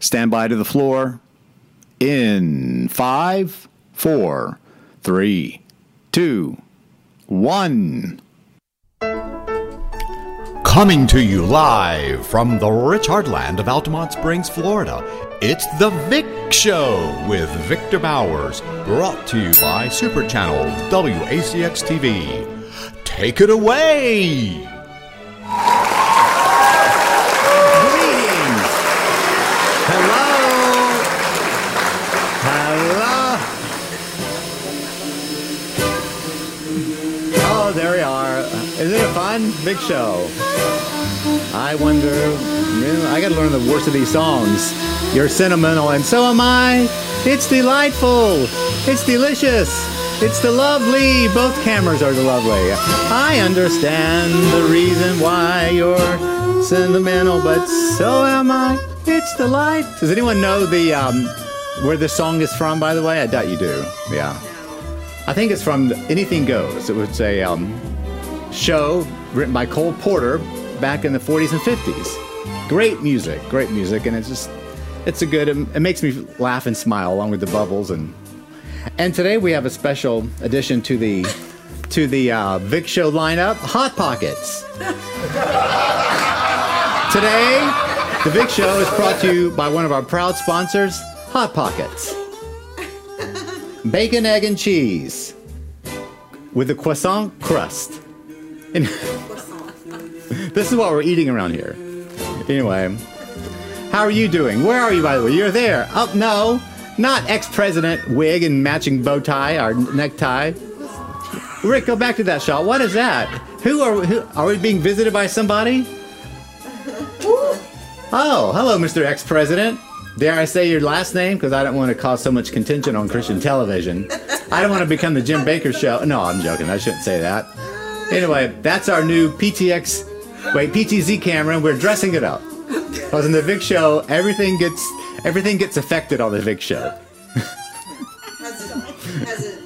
Stand by to the floor. In five, four, three, two, one. Coming to you live from the rich heartland of Altamonte Springs, Florida, it's The Vic Show with Victor Bowers, brought to you by Super Channel WACX TV. Take it away! Fun? Big show. I wonder. I got to learn the words of these songs. You're sentimental, and so am I. It's delightful. It's delicious. It's the lovely. Both cameras are the lovely. I understand the reason why you're sentimental, but so am I. It's delight. Does anyone know the um, where this song is from? By the way, I doubt you do. Yeah, I think it's from Anything Goes. It was a um, show written by Cole Porter back in the 40s and 50s. Great music, great music, and it's just it's a good. It makes me laugh and smile along with the bubbles and and today we have a special addition to the to the uh, Vic Show lineup: Hot Pockets. today, the Vic Show is brought to you by one of our proud sponsors, Hot Pockets. Bacon, egg, and cheese with a croissant crust. This is what we're eating around here. Anyway, how are you doing? Where are you, by the way? You're there. Oh, no, not ex-president wig and matching bow tie or necktie. Rick, go back to that shot. What is that? Who are who, are we being visited by somebody? Oh, hello, Mr. Ex-President. Dare I say your last name? Because I don't want to cause so much contention on Christian television. I don't want to become the Jim Bakker show. No, I'm joking. I shouldn't say that. Anyway, that's our new PTX, wait, PTZ camera, and we're dressing it up. Because in the Vic show, everything gets everything gets affected on the Vic show. Has a, has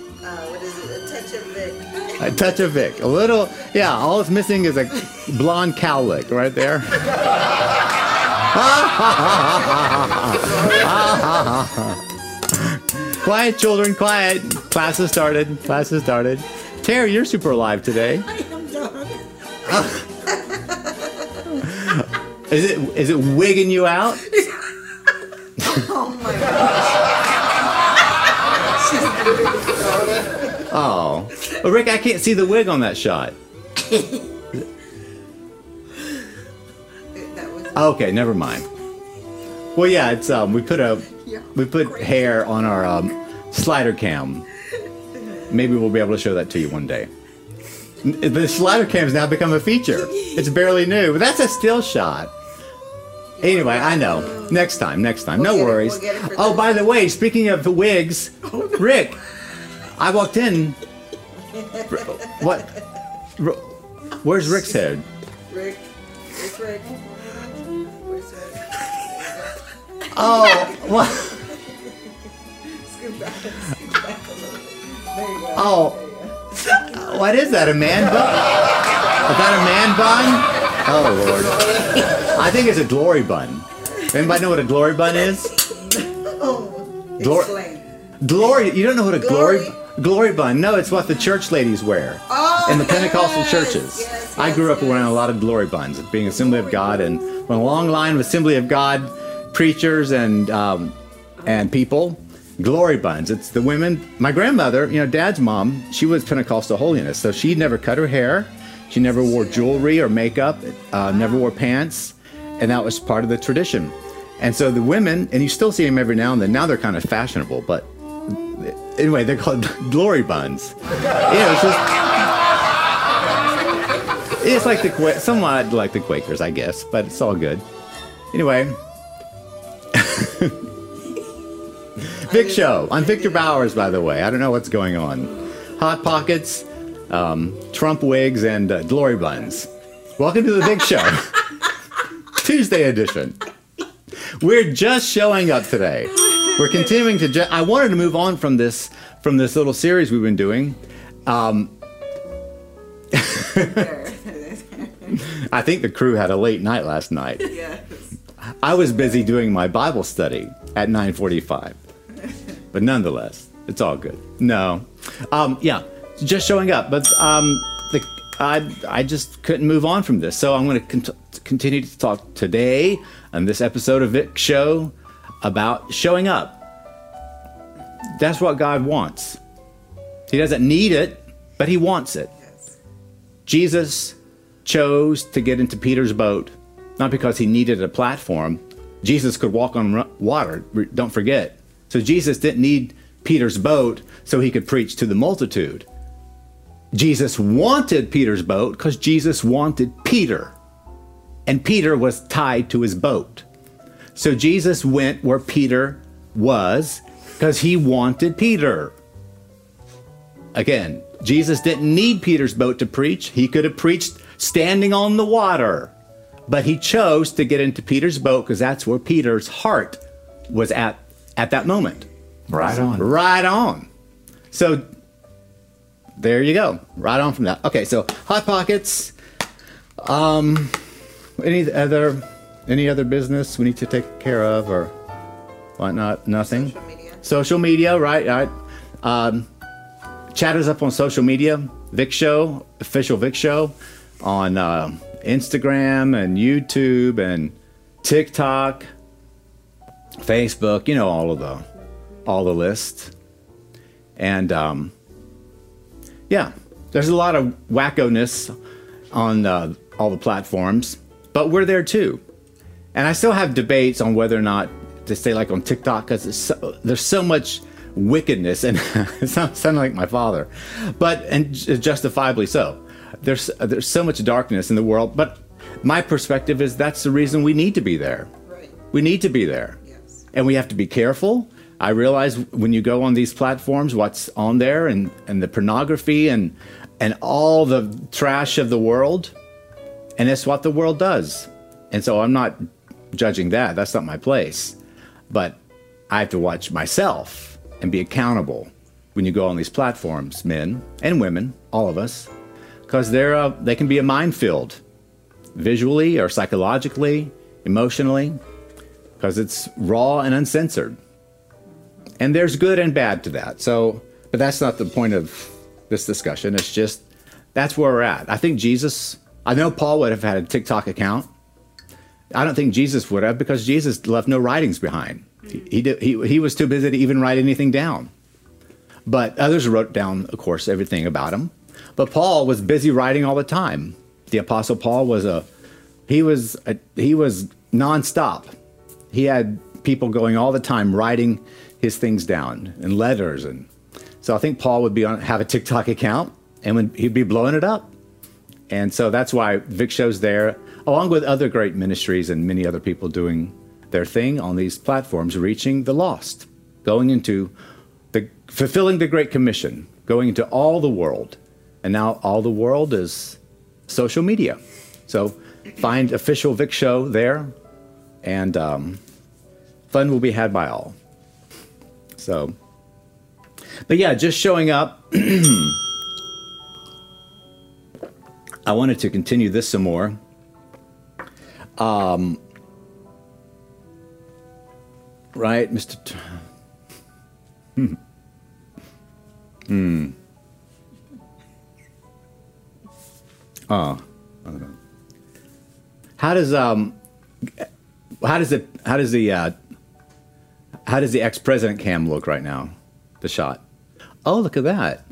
what is it? A touch of Vic. A touch of Vic. A little, yeah, all it's missing is a blonde cowlick right there. quiet, children, quiet. Class has started. Class has started. Terry, you're super alive today. I am done. Is it is it wigging you out? Oh my gosh. Oh, well, Rick, I can't see the wig on that shot. That was Okay, never mind. Well, yeah, it's um, we put a Yeah, we put great. hair on our um, slider cam. Maybe we'll be able to show that to you one day. The slider cam has now become a feature. It's barely new, but that's a still shot. Anyway, I know. Next time, next time. no We'll it- worries. we'll get it for oh, by the way, speaking of the wigs, oh, Rick, I walked in. What? Where's Rick's head? Rick. Rick. Where's Rick? Oh, what? Scoot back. Scoot back a little bit. There you go. Oh, There you go. what is that? A man bun? Is that a man bun? Oh lord. I think it's a glory bun. Anybody know what a glory bun is? Oh, Glor- explain. Glory. You don't know what a glory Glory? glory bun? No, it's what the church ladies wear Oh, in the Pentecostal yes, churches. yes, I yes, grew up around a lot of glory buns, being Assembly of God, and a long line of Assembly of God preachers and um, and people. Glory buns. It's the women. My grandmother, you know, Dad's mom, she was Pentecostal holiness, so she never cut her hair. She never wore jewelry or makeup. Uh, never wore pants, and that was part of the tradition. And so the women, and you still see them every now and then. Now they're kind of fashionable, but anyway, they're called glory buns. It's just it's like the somewhat like the Quakers, I guess, but it's all good. Anyway, Vic Show. I'm Victor Bowers, by the way. I don't know what's going on. Hot pockets, um, Trump wigs, and uh, glory buns. Welcome to the Vic Show, Tuesday edition. We're just showing up today. We're continuing to. Ju- I wanted to move on from this from this little series we've been doing. Um, I think the crew had a late night last night. yes. I was busy doing my Bible study at 9:45. But nonetheless, it's all good. No, um, yeah, just showing up. But um, the, I I just couldn't move on from this, so I'm going to cont- continue to talk today on this episode of Vic Show about showing up. That's what God wants. He doesn't need it, but He wants it. Yes. Jesus chose to get into Peter's boat, not because he needed a platform. Jesus could walk on water, don't forget. So Jesus didn't need Peter's boat so he could preach to the multitude. Jesus wanted Peter's boat because Jesus wanted Peter. And Peter was tied to his boat. So Jesus went where Peter was because he wanted Peter. Again, Jesus didn't need Peter's boat to preach. He could have preached standing on the water. But he chose to get into Peter's boat because that's where Peter's heart was at at that moment. Right on. Right on. So there you go. Right on from that. Okay, so hot pockets. Um any other any other business we need to take care of or whatnot? Nothing. Social media. Social media, right? Right. Um, chat us up on social media. Vic Show, official Vic Show, on uh, Instagram and YouTube and TikTok, Facebook. You know all of the all the list. And um, yeah, there's a lot of wackoness on uh, all the platforms, but we're there too. And I still have debates on whether or not to stay like on TikTok because so, there's so much wickedness, and it sounds sounding like my father, but and justifiably so. There's there's so much darkness in the world, but my perspective is that's the reason we need to be there. Right. We need to be there. And we have to be careful. I realize when you go on these platforms, what's on there, and and the pornography and and all the trash of the world, and it's what the world does. And so I'm not judging that. That's not my place. But I have to watch myself and be accountable when you go on these platforms, men and women, all of us, because they're uh, they can be a minefield, visually or psychologically, emotionally because it's raw and uncensored. And there's good and bad to that. So, but that's not the point of this discussion. It's just that's where we're at. I think Jesus, I know Paul would have had a TikTok account. I don't think Jesus would have because Jesus left no writings behind. He, he, he was too busy to even write anything down. But others wrote down, of course, everything about him. But Paul was busy writing all the time. The apostle Paul was a he was a, he was nonstop. He had people going all the time writing his things down in letters and so I think Paul would be on have a TikTok account and when he'd be blowing it up. And so that's why Vic Show's there, along with other great ministries and many other people doing their thing on these platforms, reaching the lost, going into the fulfilling the Great Commission, going into all the world. And now all the world is social media. So find official Vic Show there, and um, fun will be had by all. So, but yeah, just showing up. I wanted to continue this some more. Um, right, Mr. T- hmm. Hmm. Oh. How does um, how does it how does the uh, how does the ex president cam look right now? The shot. Oh, look at that.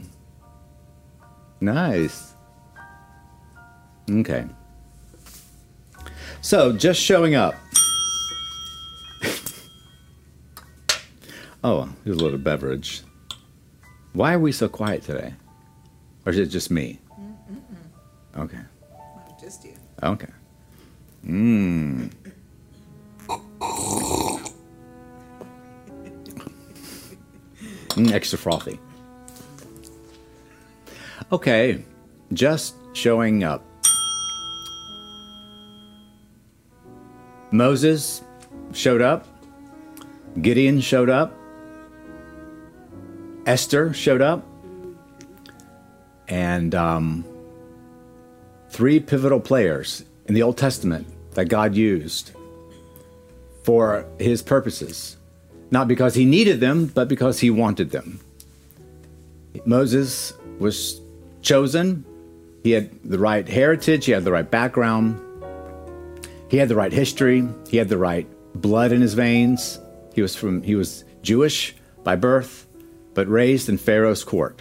Nice. Okay. So just showing up. oh, here's a little beverage. Why are we so quiet today? Or is it just me? Okay. Just you. Okay. Mmm. Mm, extra frothy. Okay, just showing up. Moses showed up. Gideon showed up. Esther showed up. And um, three pivotal players in the Old Testament that God used for his purposes, not because he needed them, but because he wanted them. Moses was chosen. He had the right heritage, he had the right background, he had the right history, he had the right blood in his veins. He was from he was Jewish by birth, but raised in Pharaoh's court.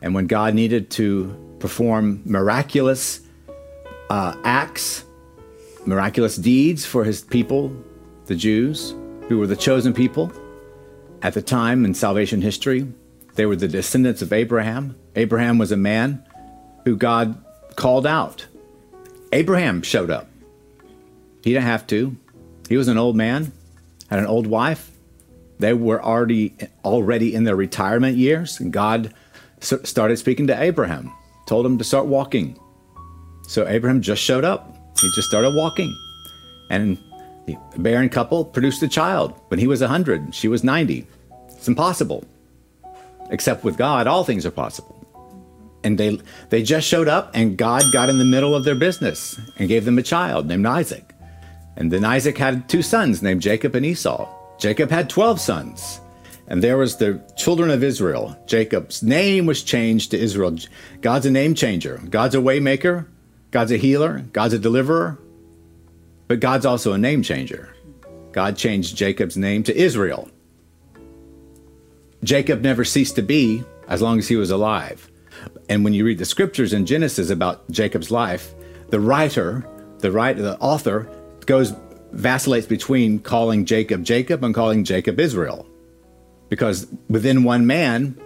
And when God needed to perform miraculous uh, acts, miraculous deeds for his people, the Jews, who were the chosen people at the time in salvation history, they were the descendants of Abraham. Abraham was a man who God called out. Abraham showed up. He didn't have to. He was an old man, had an old wife. They were already already in their retirement years, and God started speaking to Abraham, told him to start walking. So Abraham just showed up. He just started walking. And the barren couple produced a child when he was 100, she was 90. It's impossible. Except with God, all things are possible. And they they just showed up and God got in the middle of their business and gave them a child named Isaac. And then Isaac had two sons named Jacob and Esau. Jacob had 12 sons. And there was the children of Israel. Jacob's name was changed to Israel. God's a name changer. God's a waymaker. God's a healer. God's a deliverer. But God's also a name changer. God changed Jacob's name to Israel. Jacob never ceased to be as long as he was alive. And when you read the scriptures in Genesis about Jacob's life, the writer, the writer, the author goes vacillates between calling Jacob Jacob and calling Jacob Israel. Because within one man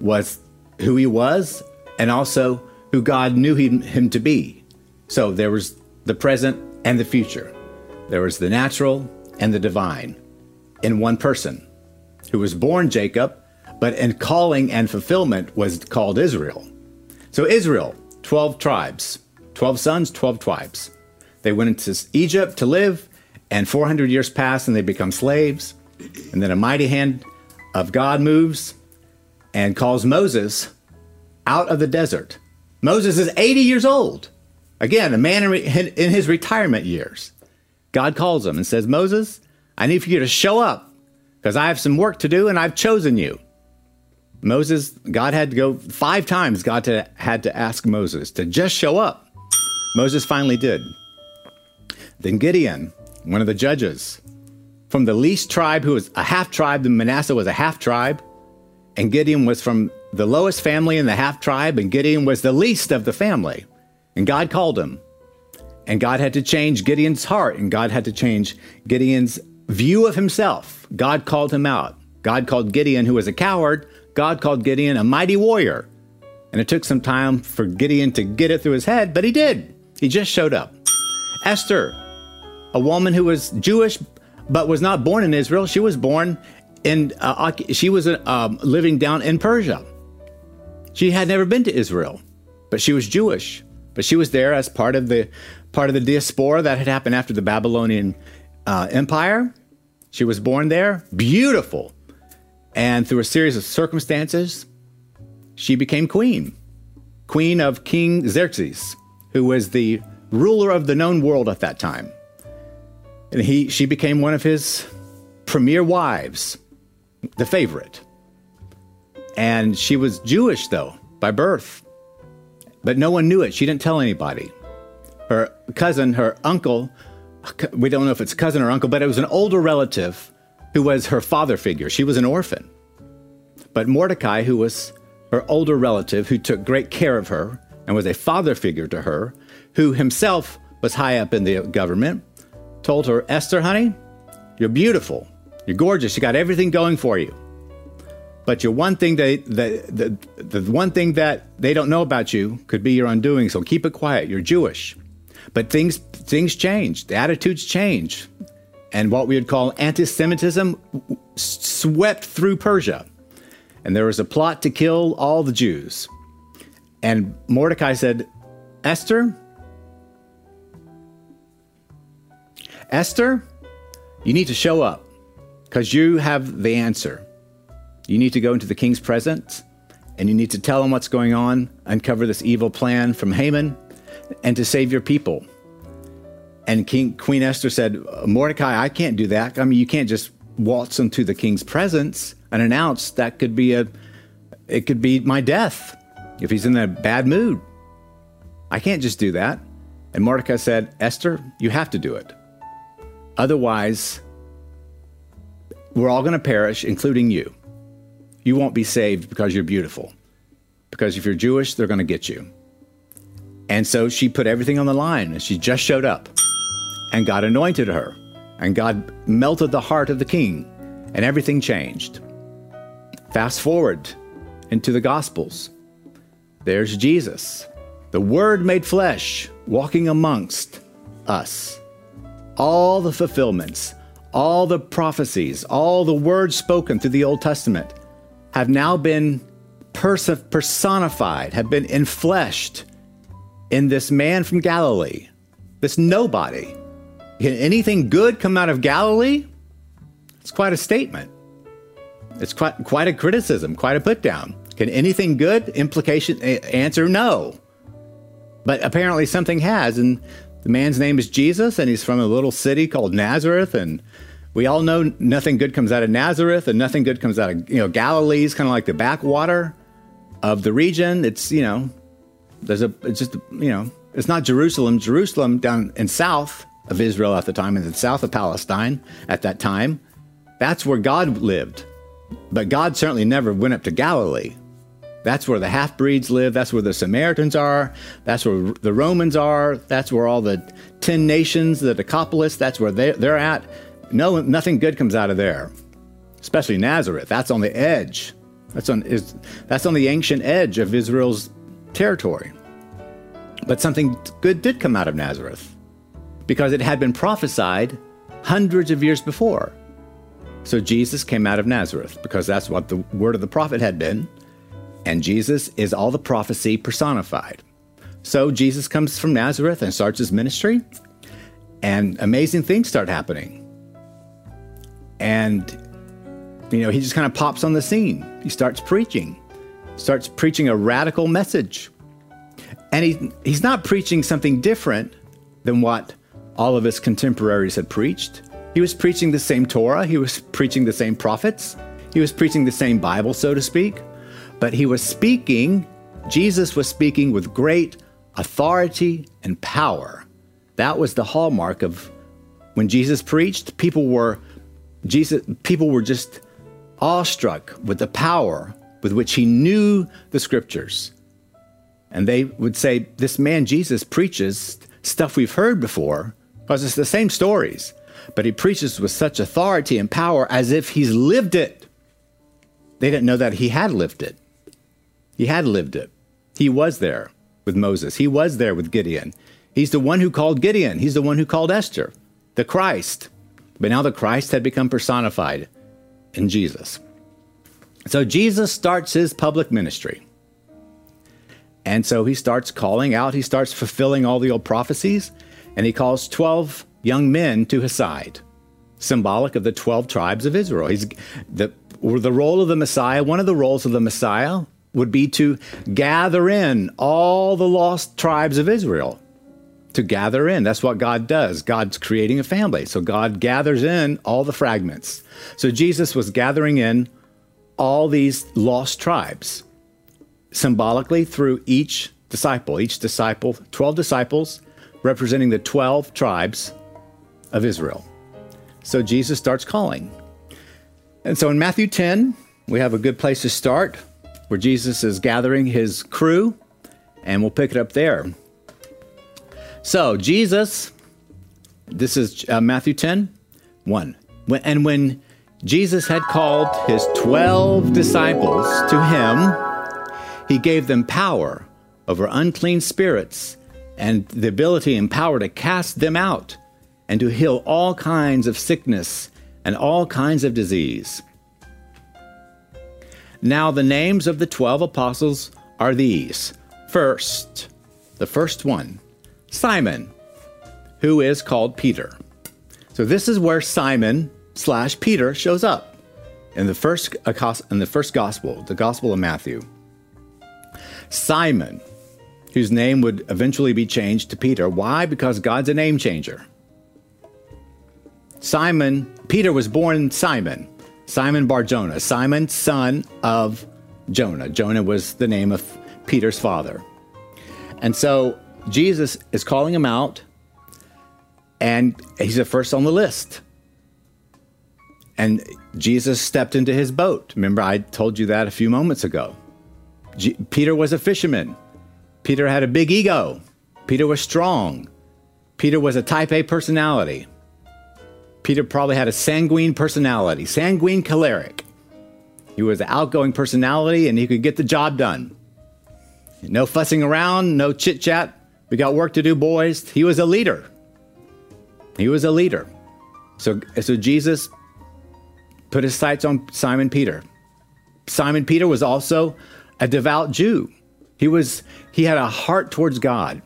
was who he was and also who God knew him to be. So there was the present and the future. There was the natural and the divine in one person who was born Jacob, but in calling and fulfillment was called Israel. So Israel, 12 tribes, 12 sons, 12 tribes. They went into Egypt to live, and 400 years pass and they become slaves. And then a mighty hand of God moves and calls Moses out of the desert. Moses is 80 years old. Again, a man in, his retirement years. God calls him and says, Moses, I need for you to show up because I have some work to do and I've chosen you. Moses, God had to go five times, God to, had to ask Moses to just show up. Moses finally did. Then Gideon, one of the judges, from the least tribe, who was a half tribe, the Manasseh was a half tribe, and Gideon was from the lowest family in the half tribe, and Gideon was the least of the family. And God called him. And God had to change Gideon's heart, and God had to change Gideon's view of himself. God called him out. God called Gideon, who was a coward, God called Gideon a mighty warrior. And it took some time for Gideon to get it through his head, but he did. He just showed up. Esther, a woman who was Jewish but was not born in Israel, she was born in, uh, she was uh, living down in Persia. She had never been to Israel, but she was Jewish. But she was there as part of the part of the diaspora that had happened after the Babylonian uh, Empire. She was born there, beautiful, and through a series of circumstances, she became queen, queen of King Xerxes, who was the ruler of the known world at that time. And he, she became one of his premier wives, the favorite. And she was Jewish, though, by birth. But no one knew it. She didn't tell anybody. Her cousin, her uncle, we don't know if it's cousin or uncle, but it was an older relative who was her father figure. She was an orphan. But Mordecai, who was her older relative, who took great care of her and was a father figure to her, who himself was high up in the government, told her, Esther, honey, you're beautiful. You're gorgeous. You got everything going for you. But your one thing that the, the, the one thing that they don't know about you could be your undoing. So keep it quiet. You're Jewish. But things things change. The attitudes change. And what we would call anti-Semitism swept through Persia. And there was a plot to kill all the Jews. And Mordecai said, Esther, Esther, you need to show up because you have the answer. You need to go into the king's presence and you need to tell him what's going on, uncover this evil plan from Haman, and to save your people. And King Queen Esther said, Mordecai, I can't do that. I mean, you can't just waltz into the king's presence and announce that could be a it could be my death if he's in a bad mood. I can't just do that. And Mordecai said, Esther, you have to do it. Otherwise, we're all going to perish, including you. You won't be saved because you're beautiful. Because if you're Jewish, they're going to get you. And so she put everything on the line and she just showed up. And God anointed her. And God melted the heart of the king. And everything changed. Fast forward into the Gospels. There's Jesus, the Word made flesh, walking amongst us. All the fulfillments, all the prophecies, all the words spoken through the Old Testament have now been pers- personified, have been enfleshed in this man from Galilee, this nobody. Can anything good come out of Galilee? It's quite a statement. It's quite, quite a criticism, quite a put down. Can anything good? Implication, answer no. But apparently something has, and the man's name is Jesus, and he's from a little city called Nazareth, and we all know nothing good comes out of Nazareth, and nothing good comes out of you know Galilee is kind of like the backwater of the region. It's you know, there's a it's just you know, it's not Jerusalem. Jerusalem down in south of Israel at the time, and the south of Palestine at that time, that's where God lived. But God certainly never went up to Galilee. That's where the half breeds live. That's where the Samaritans are. That's where the Romans are. That's where all the 10 nations, the Decapolis, that's where they, they're at. No, nothing good comes out of there, especially Nazareth. That's on the edge. That's on, is, that's on the ancient edge of Israel's territory. But something good did come out of Nazareth because it had been prophesied hundreds of years before. So Jesus came out of Nazareth because that's what the word of the prophet had been. And Jesus is all the prophecy personified. So Jesus comes from Nazareth and starts his ministry, and amazing things start happening. And, you know, he just kind of pops on the scene. He starts preaching, starts preaching a radical message. And he, he's not preaching something different than what all of his contemporaries had preached. He was preaching the same Torah, he was preaching the same prophets, he was preaching the same Bible, so to speak, but he was speaking, Jesus was speaking with great authority and power. That was the hallmark of when Jesus preached, people were Jesus people were just awestruck with the power with which he knew the scriptures. And they would say, This man Jesus preaches stuff we've heard before, because it's the same stories but he preaches with such authority and power as if he's lived it. They didn't know that he had lived it. He had lived it. He was there with Moses, he was there with Gideon. He's the one who called Gideon, he's the one who called Esther, the Christ. But now the Christ had become personified in Jesus. So Jesus starts his public ministry. And so he starts calling out, he starts fulfilling all the old prophecies, and he calls 12 young men to his side, symbolic of the 12 tribes of Israel. He's the, the role of the Messiah, one of the roles of the Messiah would be to gather in all the lost tribes of Israel. To gather in. That's what God does. God's creating a family. So God gathers in all the fragments. So Jesus was gathering in all these lost tribes symbolically through each disciple. Each disciple, 12 disciples representing the 12 tribes of Israel. So Jesus starts calling. And so in Matthew 10, we have a good place to start where Jesus is gathering his crew, and we'll pick it up there. So, Jesus, this is uh, Matthew 10, 1. When, and when Jesus had called his 12 disciples to him, he gave them power over unclean spirits and the ability and power to cast them out and to heal all kinds of sickness and all kinds of disease. Now, the names of the 12 apostles are these. First, the first one, Simon, who is called Peter. So, this is where Simon slash Peter shows up in the first in the first gospel, the Gospel of Matthew. Simon, whose name would eventually be changed to Peter. Why? Because God's a name changer. Simon, Peter was born Simon, Simon Bar Jonah, Simon, son of Jonah. Jonah was the name of Peter's father. And so Jesus is calling him out, and he's the first on the list. And Jesus stepped into his boat. Remember, I told you that a few moments ago. G- Peter was a fisherman. Peter had a big ego. Peter was strong. Peter was a type A personality. Peter probably had a sanguine personality, sanguine choleric. He was an outgoing personality and he could get the job done. No fussing around, no chit chat. We got work to do, boys. He was a leader. He was a leader. So, so Jesus put his sights on Simon Peter. Simon Peter was also a devout Jew. He was he had a heart towards God.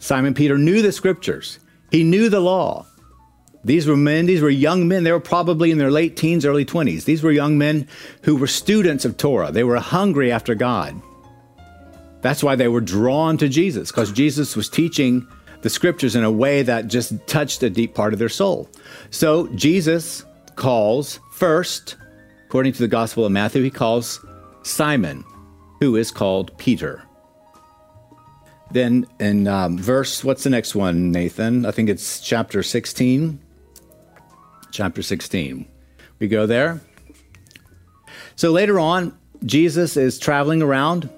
Simon Peter knew the scriptures. He knew the law. These were men, these were young men. They were probably in their late teens, early 20s. These were young men who were students of Torah. They were hungry after God. That's why they were drawn to Jesus, because Jesus was teaching the scriptures in a way that just touched a deep part of their soul. So Jesus calls first, according to the Gospel of Matthew, he calls Simon, who is called Peter. Then in um, verse, what's the next one, Nathan? I think it's chapter 16. Chapter 16. We go there. So later on, Jesus is traveling around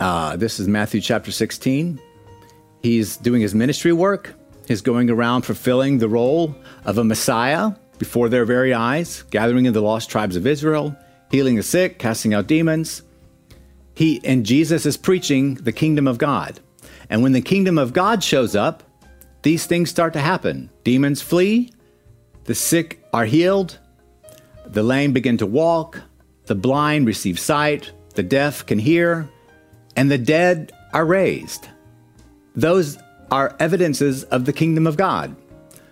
uh, this is Matthew chapter 16. He's doing his ministry work. He's going around fulfilling the role of a Messiah before their very eyes, gathering in the lost tribes of Israel, healing the sick, casting out demons. He and Jesus is preaching the kingdom of God. And when the kingdom of God shows up, these things start to happen. Demons flee, the sick are healed, the lame begin to walk, the blind receive sight, the deaf can hear, and the dead are raised. Those are evidences of the kingdom of God.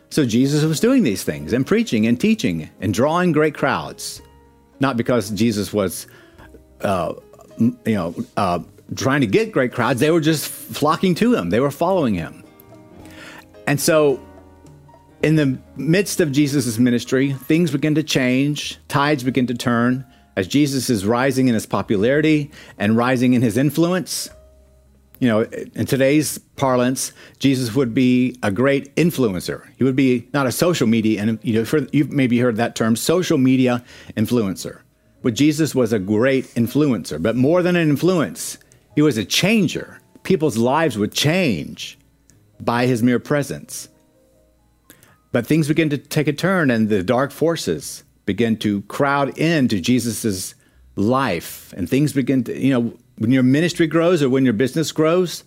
So Jesus was doing these things and preaching and teaching and drawing great crowds, not because Jesus was, uh, you know, uh, trying to get great crowds. They were just flocking to him. They were following him. And so, in the midst of Jesus' ministry, things begin to change. Tides begin to turn as Jesus is rising in his popularity and rising in his influence, you know, in today's parlance, Jesus would be a great influencer. He would be not a social media, and you know, you've maybe heard that term, social media influencer. But Jesus was a great influencer, but more than an influence, he was a changer. People's lives would change by his mere presence. But things begin to take a turn, and the dark forces begin to crowd into Jesus's life, and things begin to, you know, when your ministry grows or when your business grows,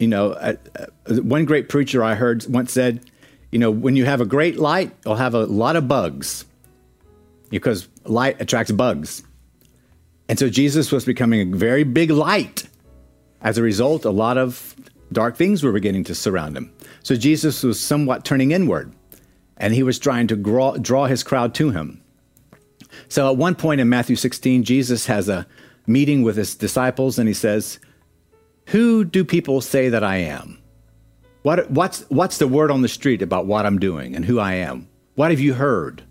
you know, uh, uh, one great preacher I heard once said, you know, when you have a great light, you'll have a lot of bugs because light attracts bugs. And so Jesus was becoming a very big light. As a result, a lot of dark things were beginning to surround him. So Jesus was somewhat turning inward and he was trying to draw, draw his crowd to him. So at one point in Matthew 16, Jesus has a meeting with his disciples and he says, Who do people say that I am? What, what's, what's the word on the street about what I'm doing and who I am? What have you heard?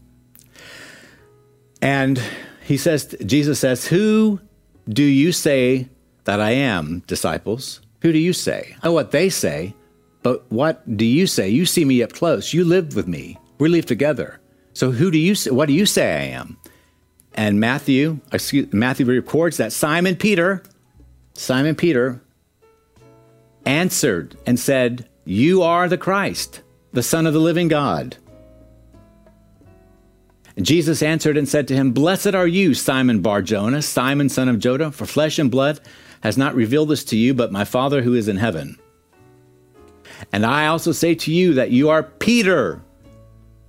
And he says, Jesus says, Who do you say that I am, disciples? Who do you say? I know what they say, but what do you say? You see me up close. You lived with me. We live together. So who do you say, what do you say I am? And Matthew, excuse, Matthew records that Simon Peter, Simon Peter answered and said, "You are the Christ, the Son of the living God." Jesus answered and said to him, Blessed are you, Simon Bar Jonah, Simon son of Jonah, for flesh and blood has not revealed this to you, but my Father who is in heaven. And I also say to you that you are Peter.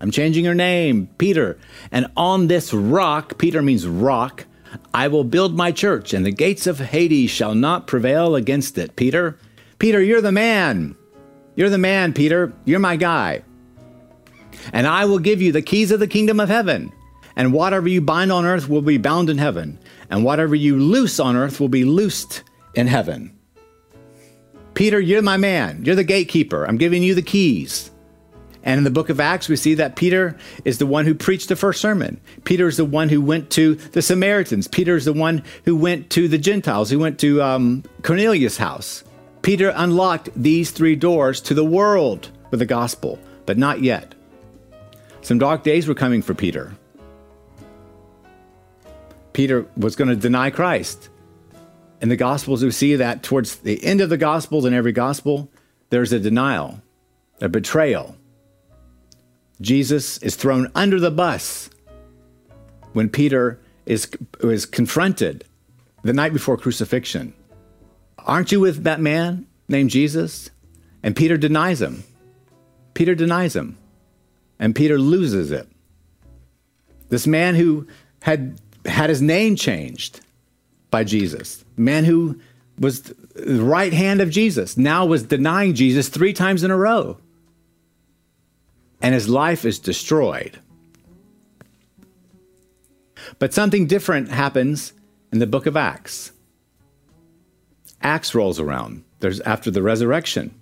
I'm changing your name, Peter. And on this rock, Peter means rock, I will build my church, and the gates of Hades shall not prevail against it. Peter, Peter, you're the man. You're the man, Peter. You're my guy. And I will give you the keys of the kingdom of heaven. And whatever you bind on earth will be bound in heaven. And whatever you loose on earth will be loosed in heaven. Peter, you're my man. You're the gatekeeper. I'm giving you the keys. And in the book of Acts, we see that Peter is the one who preached the first sermon. Peter is the one who went to the Samaritans. Peter is the one who went to the Gentiles, who went to um, Cornelius' house. Peter unlocked these three doors to the world with the gospel, but not yet. Some dark days were coming for Peter. Peter was going to deny Christ. In the Gospels, we see that towards the end of the Gospels, in every Gospel, there's a denial, a betrayal. Jesus is thrown under the bus when Peter is, is confronted the night before crucifixion. Aren't you with that man named Jesus? And Peter denies him. Peter denies him. And Peter loses it. This man who had had his name changed by Jesus, man who was the right hand of Jesus, now was denying Jesus three times in a row. And his life is destroyed. But something different happens in the book of Acts. Acts rolls around. There's after the resurrection.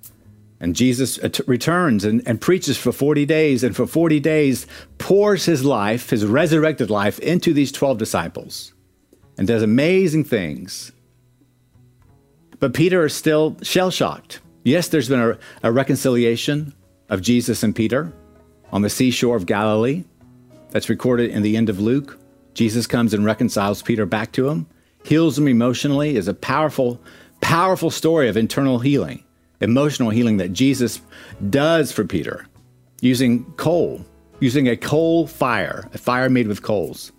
And Jesus returns and, and, preaches for 40 days, and for 40 days pours his life, his resurrected life, into these 12 disciples and does amazing things. But Peter is still shell shocked. Yes, there's been a, a reconciliation of Jesus and Peter on the seashore of Galilee. That's recorded in the end of Luke. Jesus comes and reconciles Peter back to him, heals him emotionally, is a powerful, powerful story of internal healing emotional healing that Jesus does for Peter using coal, using a coal fire, a fire made with coals.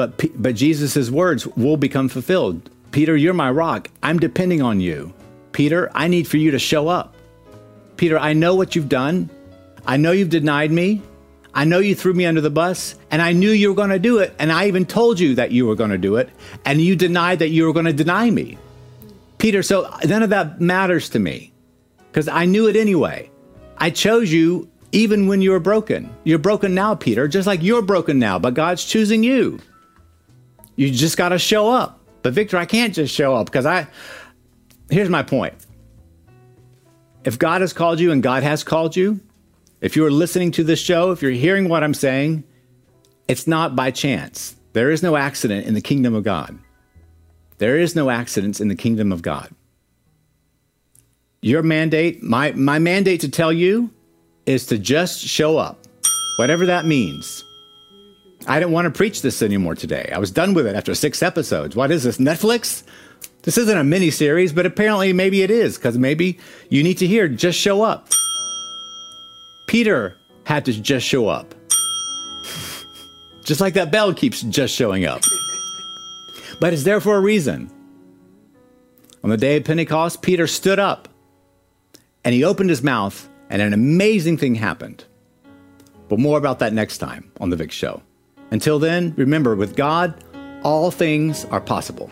But, but Jesus' words will become fulfilled. Peter, you're my rock. I'm depending on you. Peter, I need for you to show up. Peter, I know what you've done. I know you've denied me. I know you threw me under the bus, and I knew you were going to do it. And I even told you that you were going to do it, and you denied that you were going to deny me. Peter, so none of that matters to me because I knew it anyway. I chose you even when you were broken. You're broken now, Peter, just like you're broken now, but God's choosing you. You just got to show up. But Victor, I can't just show up because I. Here's my point. If God has called you and God has called you, if you're listening to this show, if you're hearing what I'm saying, it's not by chance. There is no accident in the kingdom of God. There is no accidents in the kingdom of God. Your mandate, my, my mandate to tell you is to just show up, whatever that means. I didn't want to preach this anymore today. I was done with it after six episodes. What is this, Netflix? This isn't a mini series, but apparently maybe it is, because maybe you need to hear just show up. Peter had to just show up. Just like that bell keeps just showing up but it's there for a reason. On the day of Pentecost, Peter stood up and he opened his mouth, and an amazing thing happened. But more about that next time on The Vic Show. Until then, remember, with God, all things are possible.